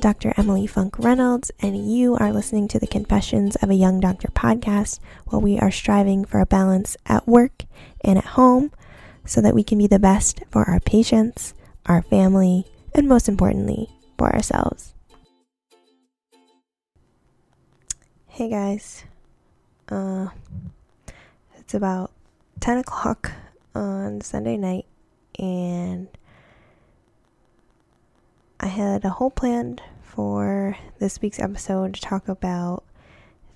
Dr. Emily Funk Reynolds, and you are listening to the Confessions of a Young Doctor podcast, where we are striving for a balance at work and at home so that we can be the best for our patients, our family, and most importantly, for ourselves. Hey guys, uh, it's about 10 o'clock on Sunday night, and I had a whole plan for this week's episode to talk about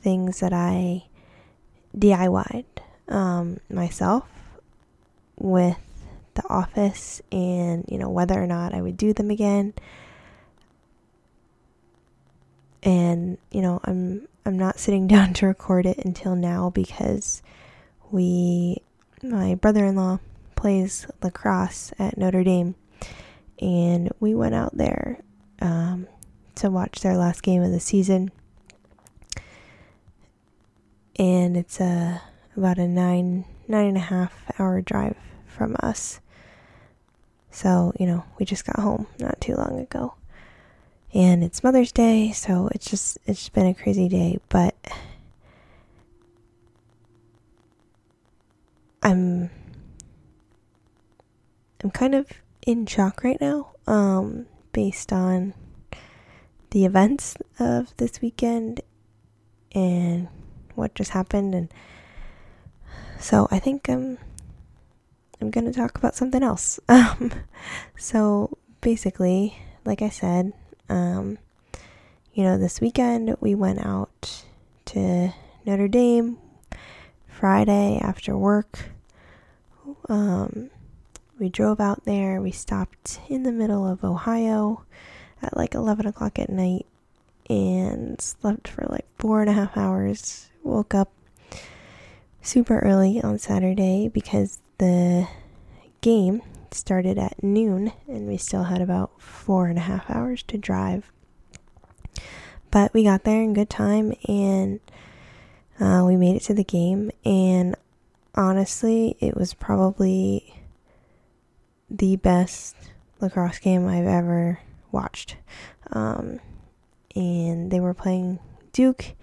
things that I DIY'd um, myself with the office and you know whether or not I would do them again. And you know I'm I'm not sitting down to record it until now because we my brother-in-law plays lacrosse at Notre Dame and we went out there um, to watch their last game of the season. And it's a about a nine nine and a half hour drive from us. So you know we just got home not too long ago, and it's Mother's Day, so it's just it's been a crazy day. But I'm I'm kind of in shock right now, um, based on the events of this weekend and what just happened, and so I think I'm I'm gonna talk about something else. Um, so basically, like I said, um, you know, this weekend we went out to Notre Dame Friday after work. Um, we drove out there. We stopped in the middle of Ohio at like 11 o'clock at night and slept for like four and a half hours. Woke up super early on Saturday because the game started at noon and we still had about four and a half hours to drive. But we got there in good time and uh, we made it to the game. And honestly, it was probably the best lacrosse game I've ever watched. Um, and they were playing Duke,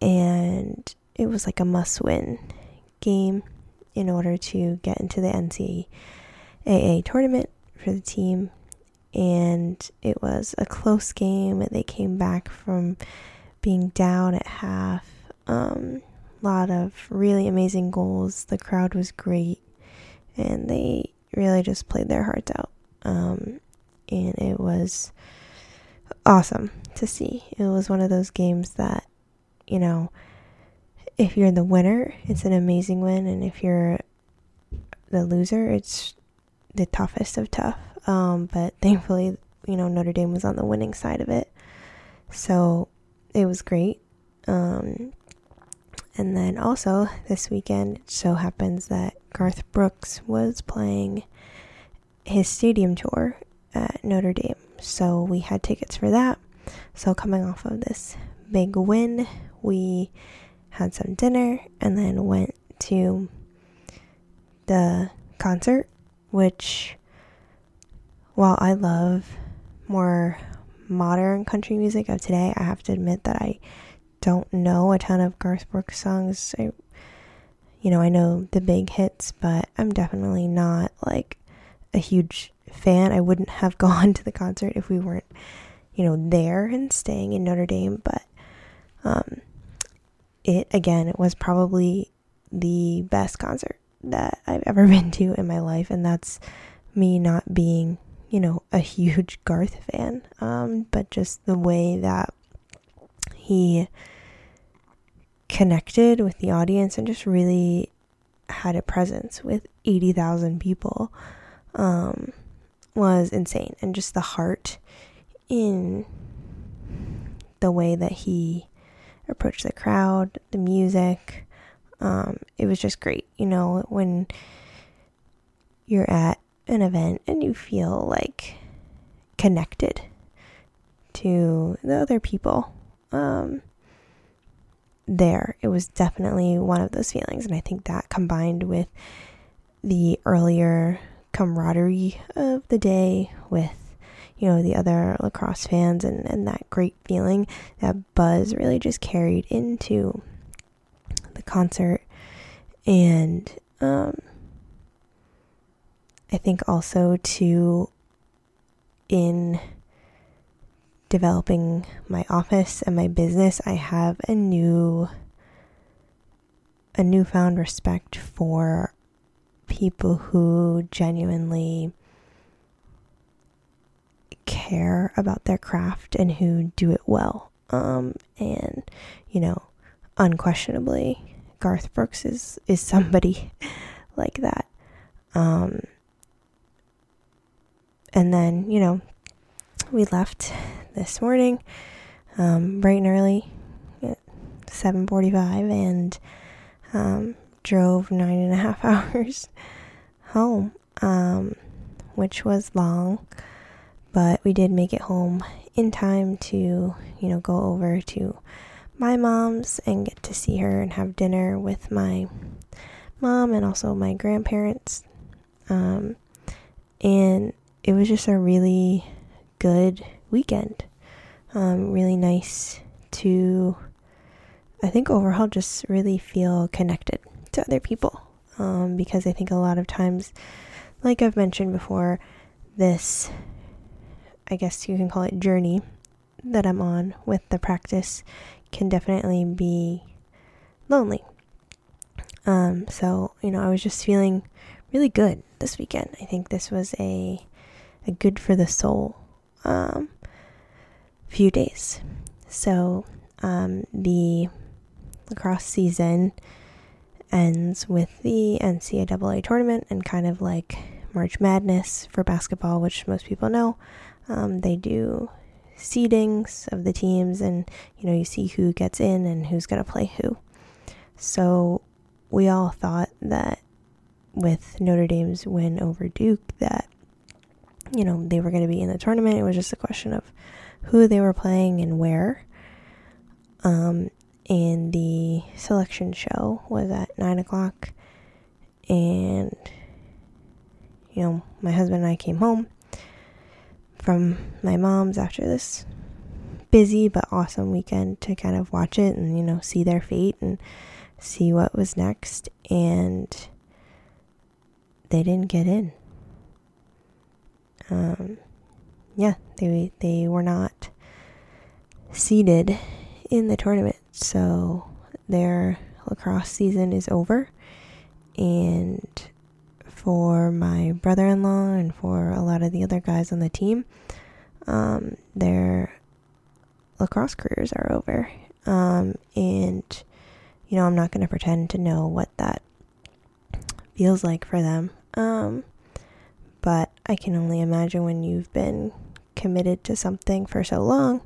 and it was like a must win game in order to get into the NCAA tournament for the team. And it was a close game. They came back from being down at half. Um, a lot of really amazing goals. The crowd was great, and they really just played their hearts out. Um, and it was awesome to see. It was one of those games that, you know, if you're the winner, it's an amazing win, and if you're the loser, it's the toughest of tough. Um, but thankfully, you know, Notre Dame was on the winning side of it, so it was great. Um, and then also this weekend, it so happens that Garth Brooks was playing his stadium tour at Notre Dame. So we had tickets for that. So coming off of this big win, we had some dinner and then went to the concert, which while I love more modern country music of today, I have to admit that I don't know a ton of Garth Brooks songs. I, you know, I know the big hits, but I'm definitely not like a huge fan. I wouldn't have gone to the concert if we weren't, you know, there and staying in Notre Dame. But um, it again, it was probably the best concert that I've ever been to in my life, and that's me not being, you know, a huge Garth fan, um, but just the way that he connected with the audience and just really had a presence with 80,000 people um, was insane. And just the heart in the way that he approached the crowd, the music. Um, it was just great. You know, when you're at an event and you feel like connected to the other people. Um, there. It was definitely one of those feelings. And I think that combined with the earlier camaraderie of the day, with, you know, the other lacrosse fans and, and that great feeling, that buzz really just carried into the concert. And um, I think also to in developing my office and my business, I have a new a newfound respect for people who genuinely care about their craft and who do it well. Um, and you know, unquestionably, Garth Brooks is is somebody like that. Um, and then you know, we left this morning, um, bright and early, at seven forty-five, and um, drove nine and a half hours home, um, which was long, but we did make it home in time to, you know, go over to my mom's and get to see her and have dinner with my mom and also my grandparents. Um, and it was just a really good weekend. Um, really nice to, I think, overall just really feel connected to other people. Um, because I think a lot of times, like I've mentioned before, this, I guess you can call it journey that I'm on with the practice can definitely be lonely. Um, so, you know, I was just feeling really good this weekend. I think this was a, a good for the soul um, few days. So, um, the lacrosse season ends with the NCAA tournament and kind of like March Madness for basketball, which most people know. Um, they do seedings of the teams, and you know, you see who gets in and who's going to play who. So, we all thought that with Notre Dame's win over Duke, that you know, they were going to be in the tournament. It was just a question of who they were playing and where. Um, and the selection show was at nine o'clock, and you know, my husband and I came home from my mom's after this busy but awesome weekend to kind of watch it and you know see their fate and see what was next. And they didn't get in. Um, yeah, they they were not seeded in the tournament, so their lacrosse season is over. And for my brother-in-law and for a lot of the other guys on the team, um, their lacrosse careers are over. Um, and you know, I'm not going to pretend to know what that feels like for them. Um, but I can only imagine when you've been committed to something for so long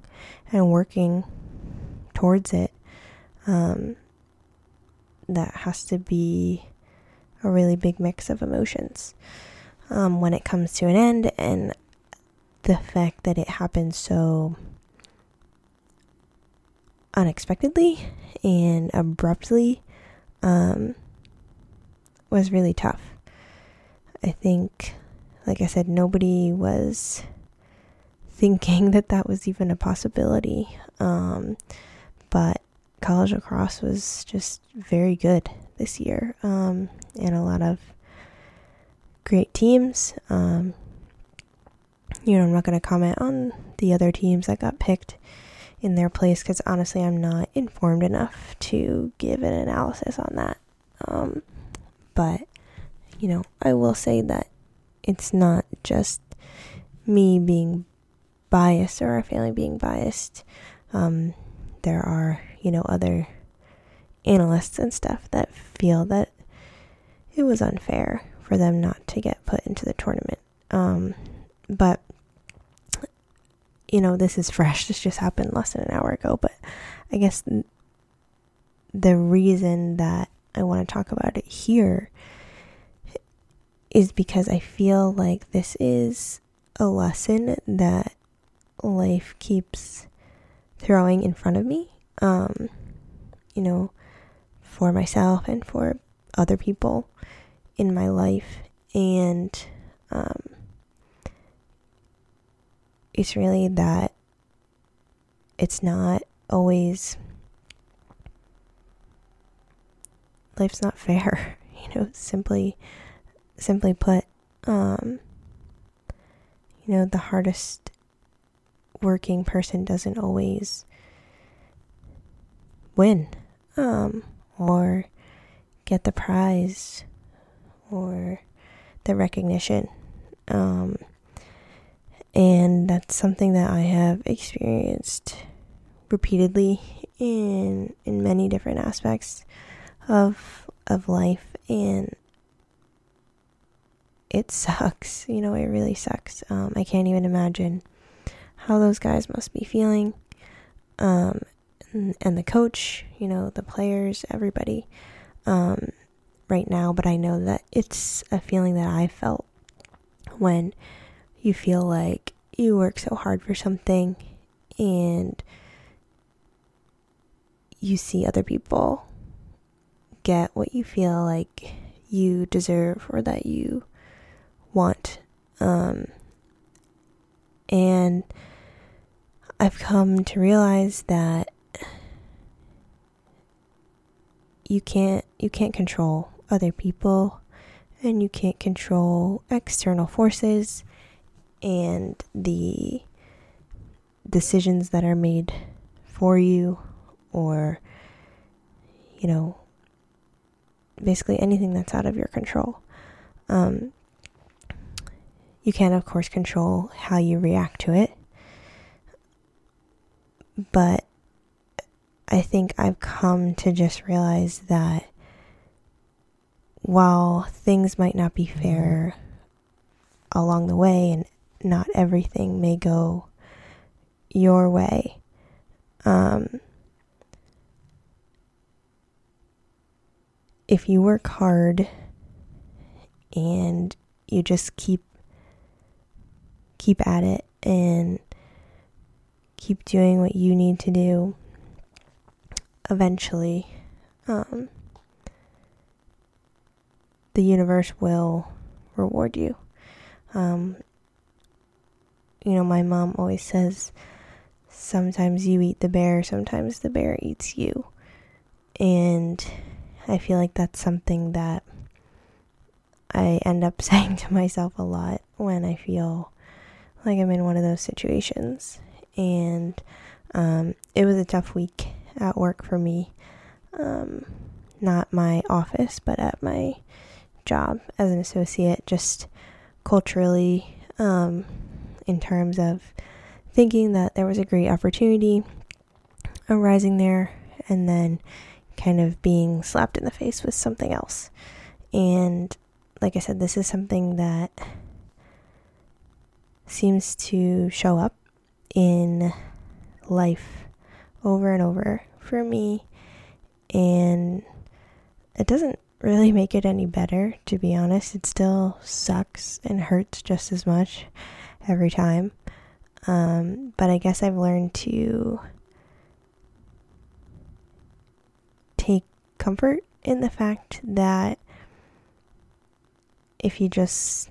and working towards it, um, that has to be a really big mix of emotions um, when it comes to an end, and the fact that it happened so unexpectedly and abruptly um, was really tough. I think like I said, nobody was thinking that that was even a possibility. Um, but college lacrosse was just very good this year, um, and a lot of great teams. Um, you know, I'm not going to comment on the other teams that got picked in their place because honestly, I'm not informed enough to give an analysis on that. Um, but, you know, I will say that it's not just me being biased or our family being biased. Um, there are, you know, other analysts and stuff that feel that it was unfair for them not to get put into the tournament. Um, but, you know, this is fresh. This just happened less than an hour ago. But I guess the reason that I want to talk about it here is because I feel like this is a lesson that life keeps throwing in front of me. Um, you know, for myself and for other people in my life. And um, it's really that it's not always life's not fair you know simply simply put um you know the hardest working person doesn't always win um or get the prize or the recognition um and that's something that I have experienced repeatedly in in many different aspects of of life and it sucks you know it really sucks. Um, i can't even imagine how those guys must be feeling. Um, and, the coach you know the players everybody um, right now but i know that it's a feeling that i felt when you feel like you work so hard for something and you see other people get what you feel like you deserve or that you want. Um, and I've come to realize that you can't you can't control other people and you can't control external forces and the decisions that are made for you or you know basically anything that's out of your control. Um, you can of course control how you react to it but i think i've come to just realize that while things might not be fair along the way and not everything may go your way. Um, if you work hard and you just keep keep at it and keep doing what you need to do eventually um, the universe will reward you um, you know, my mom always says sometimes you eat the bear, sometimes the bear eats you. And I feel like that's something that I end up saying to myself a lot when I feel like I'm in one of those situations. And um, it was a tough week at work for me. Um, not my office, but at my job as an associate, just culturally. Um, in terms of thinking that there was a great opportunity arising there and then kind of being slapped in the face with something else. And like I said, this is something that seems to show up in life over and over for me. And it doesn't really make it any better, to be honest. It still sucks and hurts just as much every time. Um, but I guess I've learned to take comfort in the fact that if you just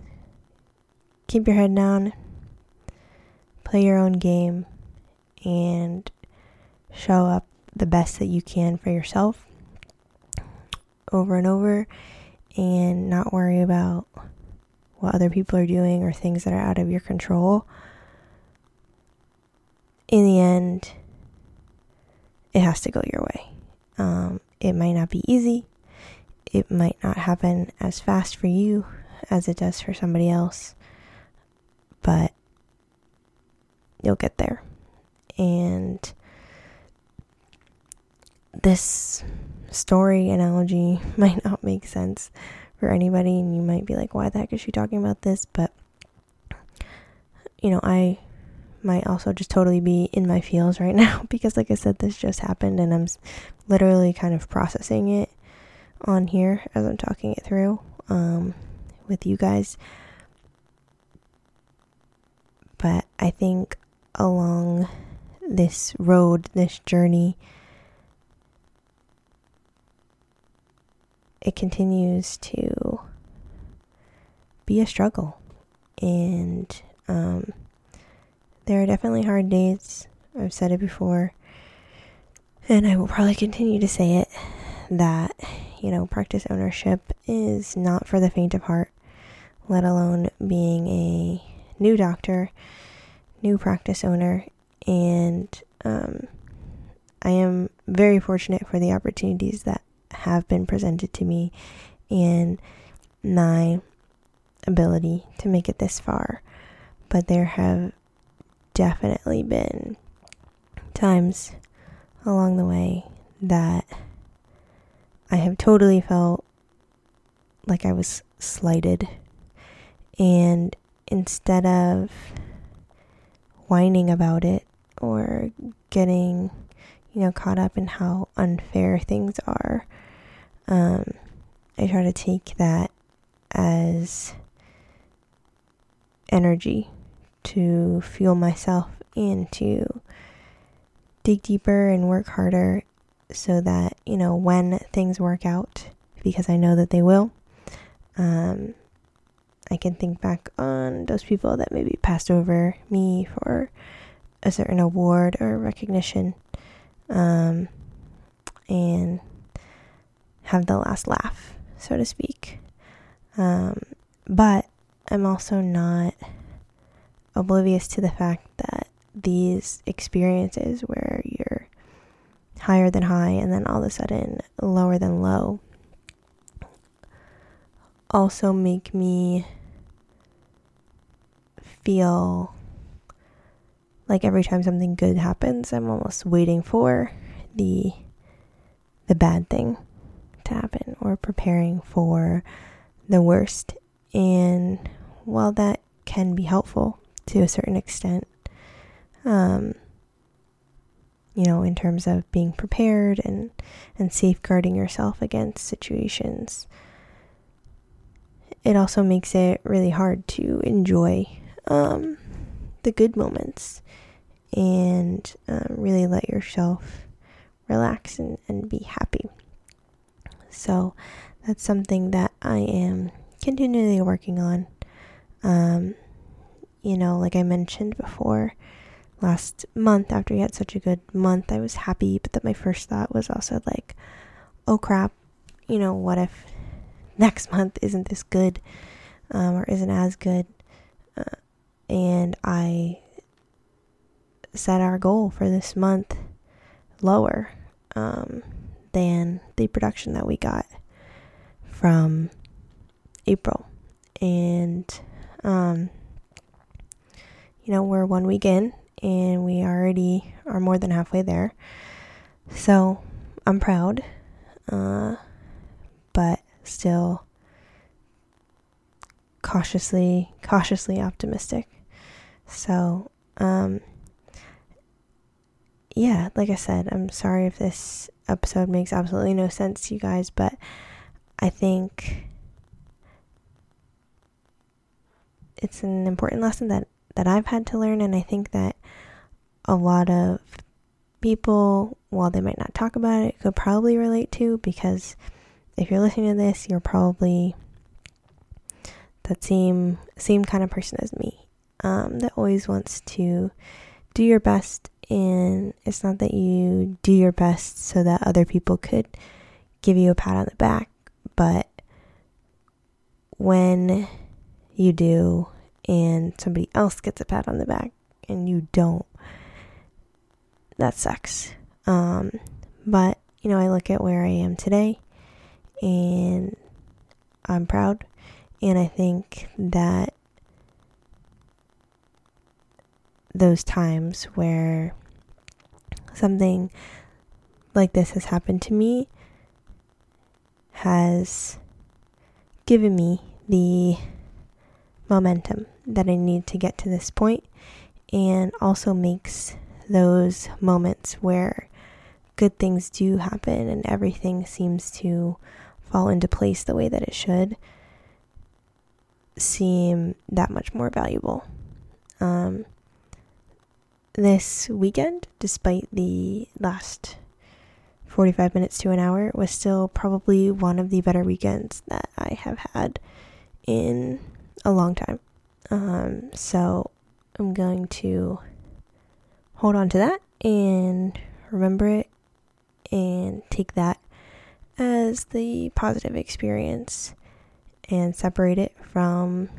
keep your head down, play your own game, and show up the best that you can for yourself over and over, and not worry about what other people are doing or things that are out of your control, in the end, it has to go your way. Um, it might not be easy. It might not happen as fast for you as it does for somebody else, but you'll get there. And this story analogy might not make sense for anybody, and you might be like, why the heck is she talking about this? But, you know, I might also just totally be in my feels right now because, like I said, this just happened, and I'm literally kind of processing it on here as I'm talking it through um, with you guys. But I think along this road, this journey, it continues to be a struggle. And um, there are definitely hard days. I've said it before, and I will probably continue to say it that, you know, practice ownership is not for the faint of heart, let alone being a new doctor, new practice owner, and um, I am very fortunate for the opportunities that have been presented to me and my ability to make it this far. But there have definitely been times along the way that I have totally felt like I was slighted. And instead of whining about it or getting, you know, caught up in how unfair things are, um, I try to take that as energy to fuel myself and to dig deeper and work harder so that, you know, when things work out, because I know that they will, um, I can think back on those people that maybe passed over me for a certain award or recognition. Um, and have the last laugh, so to speak. Um, but I'm also not oblivious to the fact that these experiences where you're higher than high and then all of a sudden lower than low also make me feel like every time something good happens I'm almost waiting for the the bad thing to happen or preparing for the worst and while that can be helpful to a certain extent um, you know, in terms of being prepared and, and safeguarding yourself against situations. It also makes it really hard to enjoy um, the good moments and uh, really let yourself relax and, and be happy. So that's something that I am continually working on. Um, you know, like I mentioned before, last month after we had such a good month, I was happy, but then my first thought was also like, oh crap, you know, what if next month isn't this good um, or isn't as good? Uh, and I set our goal for this month lower um, than the production that we got from April. And, um, you know, we're one week in and we already are more than halfway there. So I'm proud, uh, but still cautiously, cautiously optimistic. So, um, yeah, like I said, I'm sorry if this episode makes absolutely no sense to you guys, but I think it's an important lesson that that I've had to learn, and I think that a lot of people, while they might not talk about it, could probably relate to because if you're listening to this, you're probably that same same kind of person as me um, that always wants to do your best and it's not that you do your best so that other people could give you a pat on the back but when you do and somebody else gets a pat on the back and you don't, that sucks. Um, but, you know, I look at where I am today and I'm proud. And I think that those times where something like this has happened to me has given me the momentum that I need to get to this point and also makes those moments where good things do happen and everything seems to fall into place the way that it should seem that much more valuable. Um, this weekend, despite the last 45 minutes to an hour, was still probably one of the better weekends that I have had in a long time. Um, so I'm going to hold on to that and remember it and take that as the positive experience and separate it from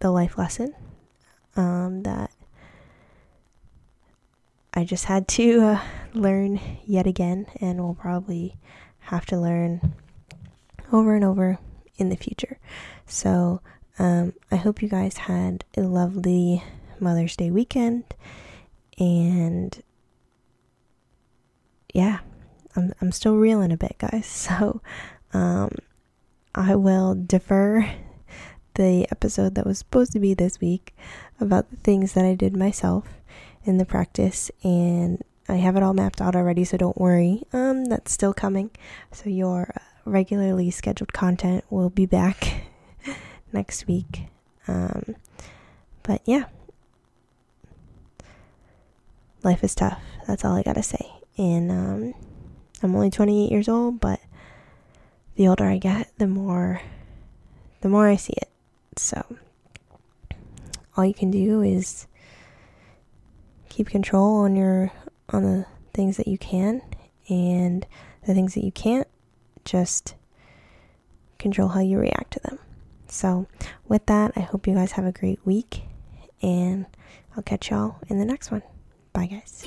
the life lesson um, that I just had to uh, learn yet again and will probably have to learn over and over in the future. So, um, I hope you guys had a lovely Mother's Day weekend and yeah, I'm I'm still reeling a bit, guys. So, um, I will defer the episode that was supposed to be this week about the things that I did myself in the practice, and I have it all mapped out already. So don't worry, um, that's still coming. So your regularly scheduled content will be back next week. Um, but yeah, life is tough. That's all I gotta say. And um, I'm only 28 years old, but the older I get, the more the more I see it. So all you can do is keep control on your on the things that you can and the things that you can't just control how you react to them. So, with that, I hope you guys have a great week and I'll catch y'all in the next one. Bye, guys.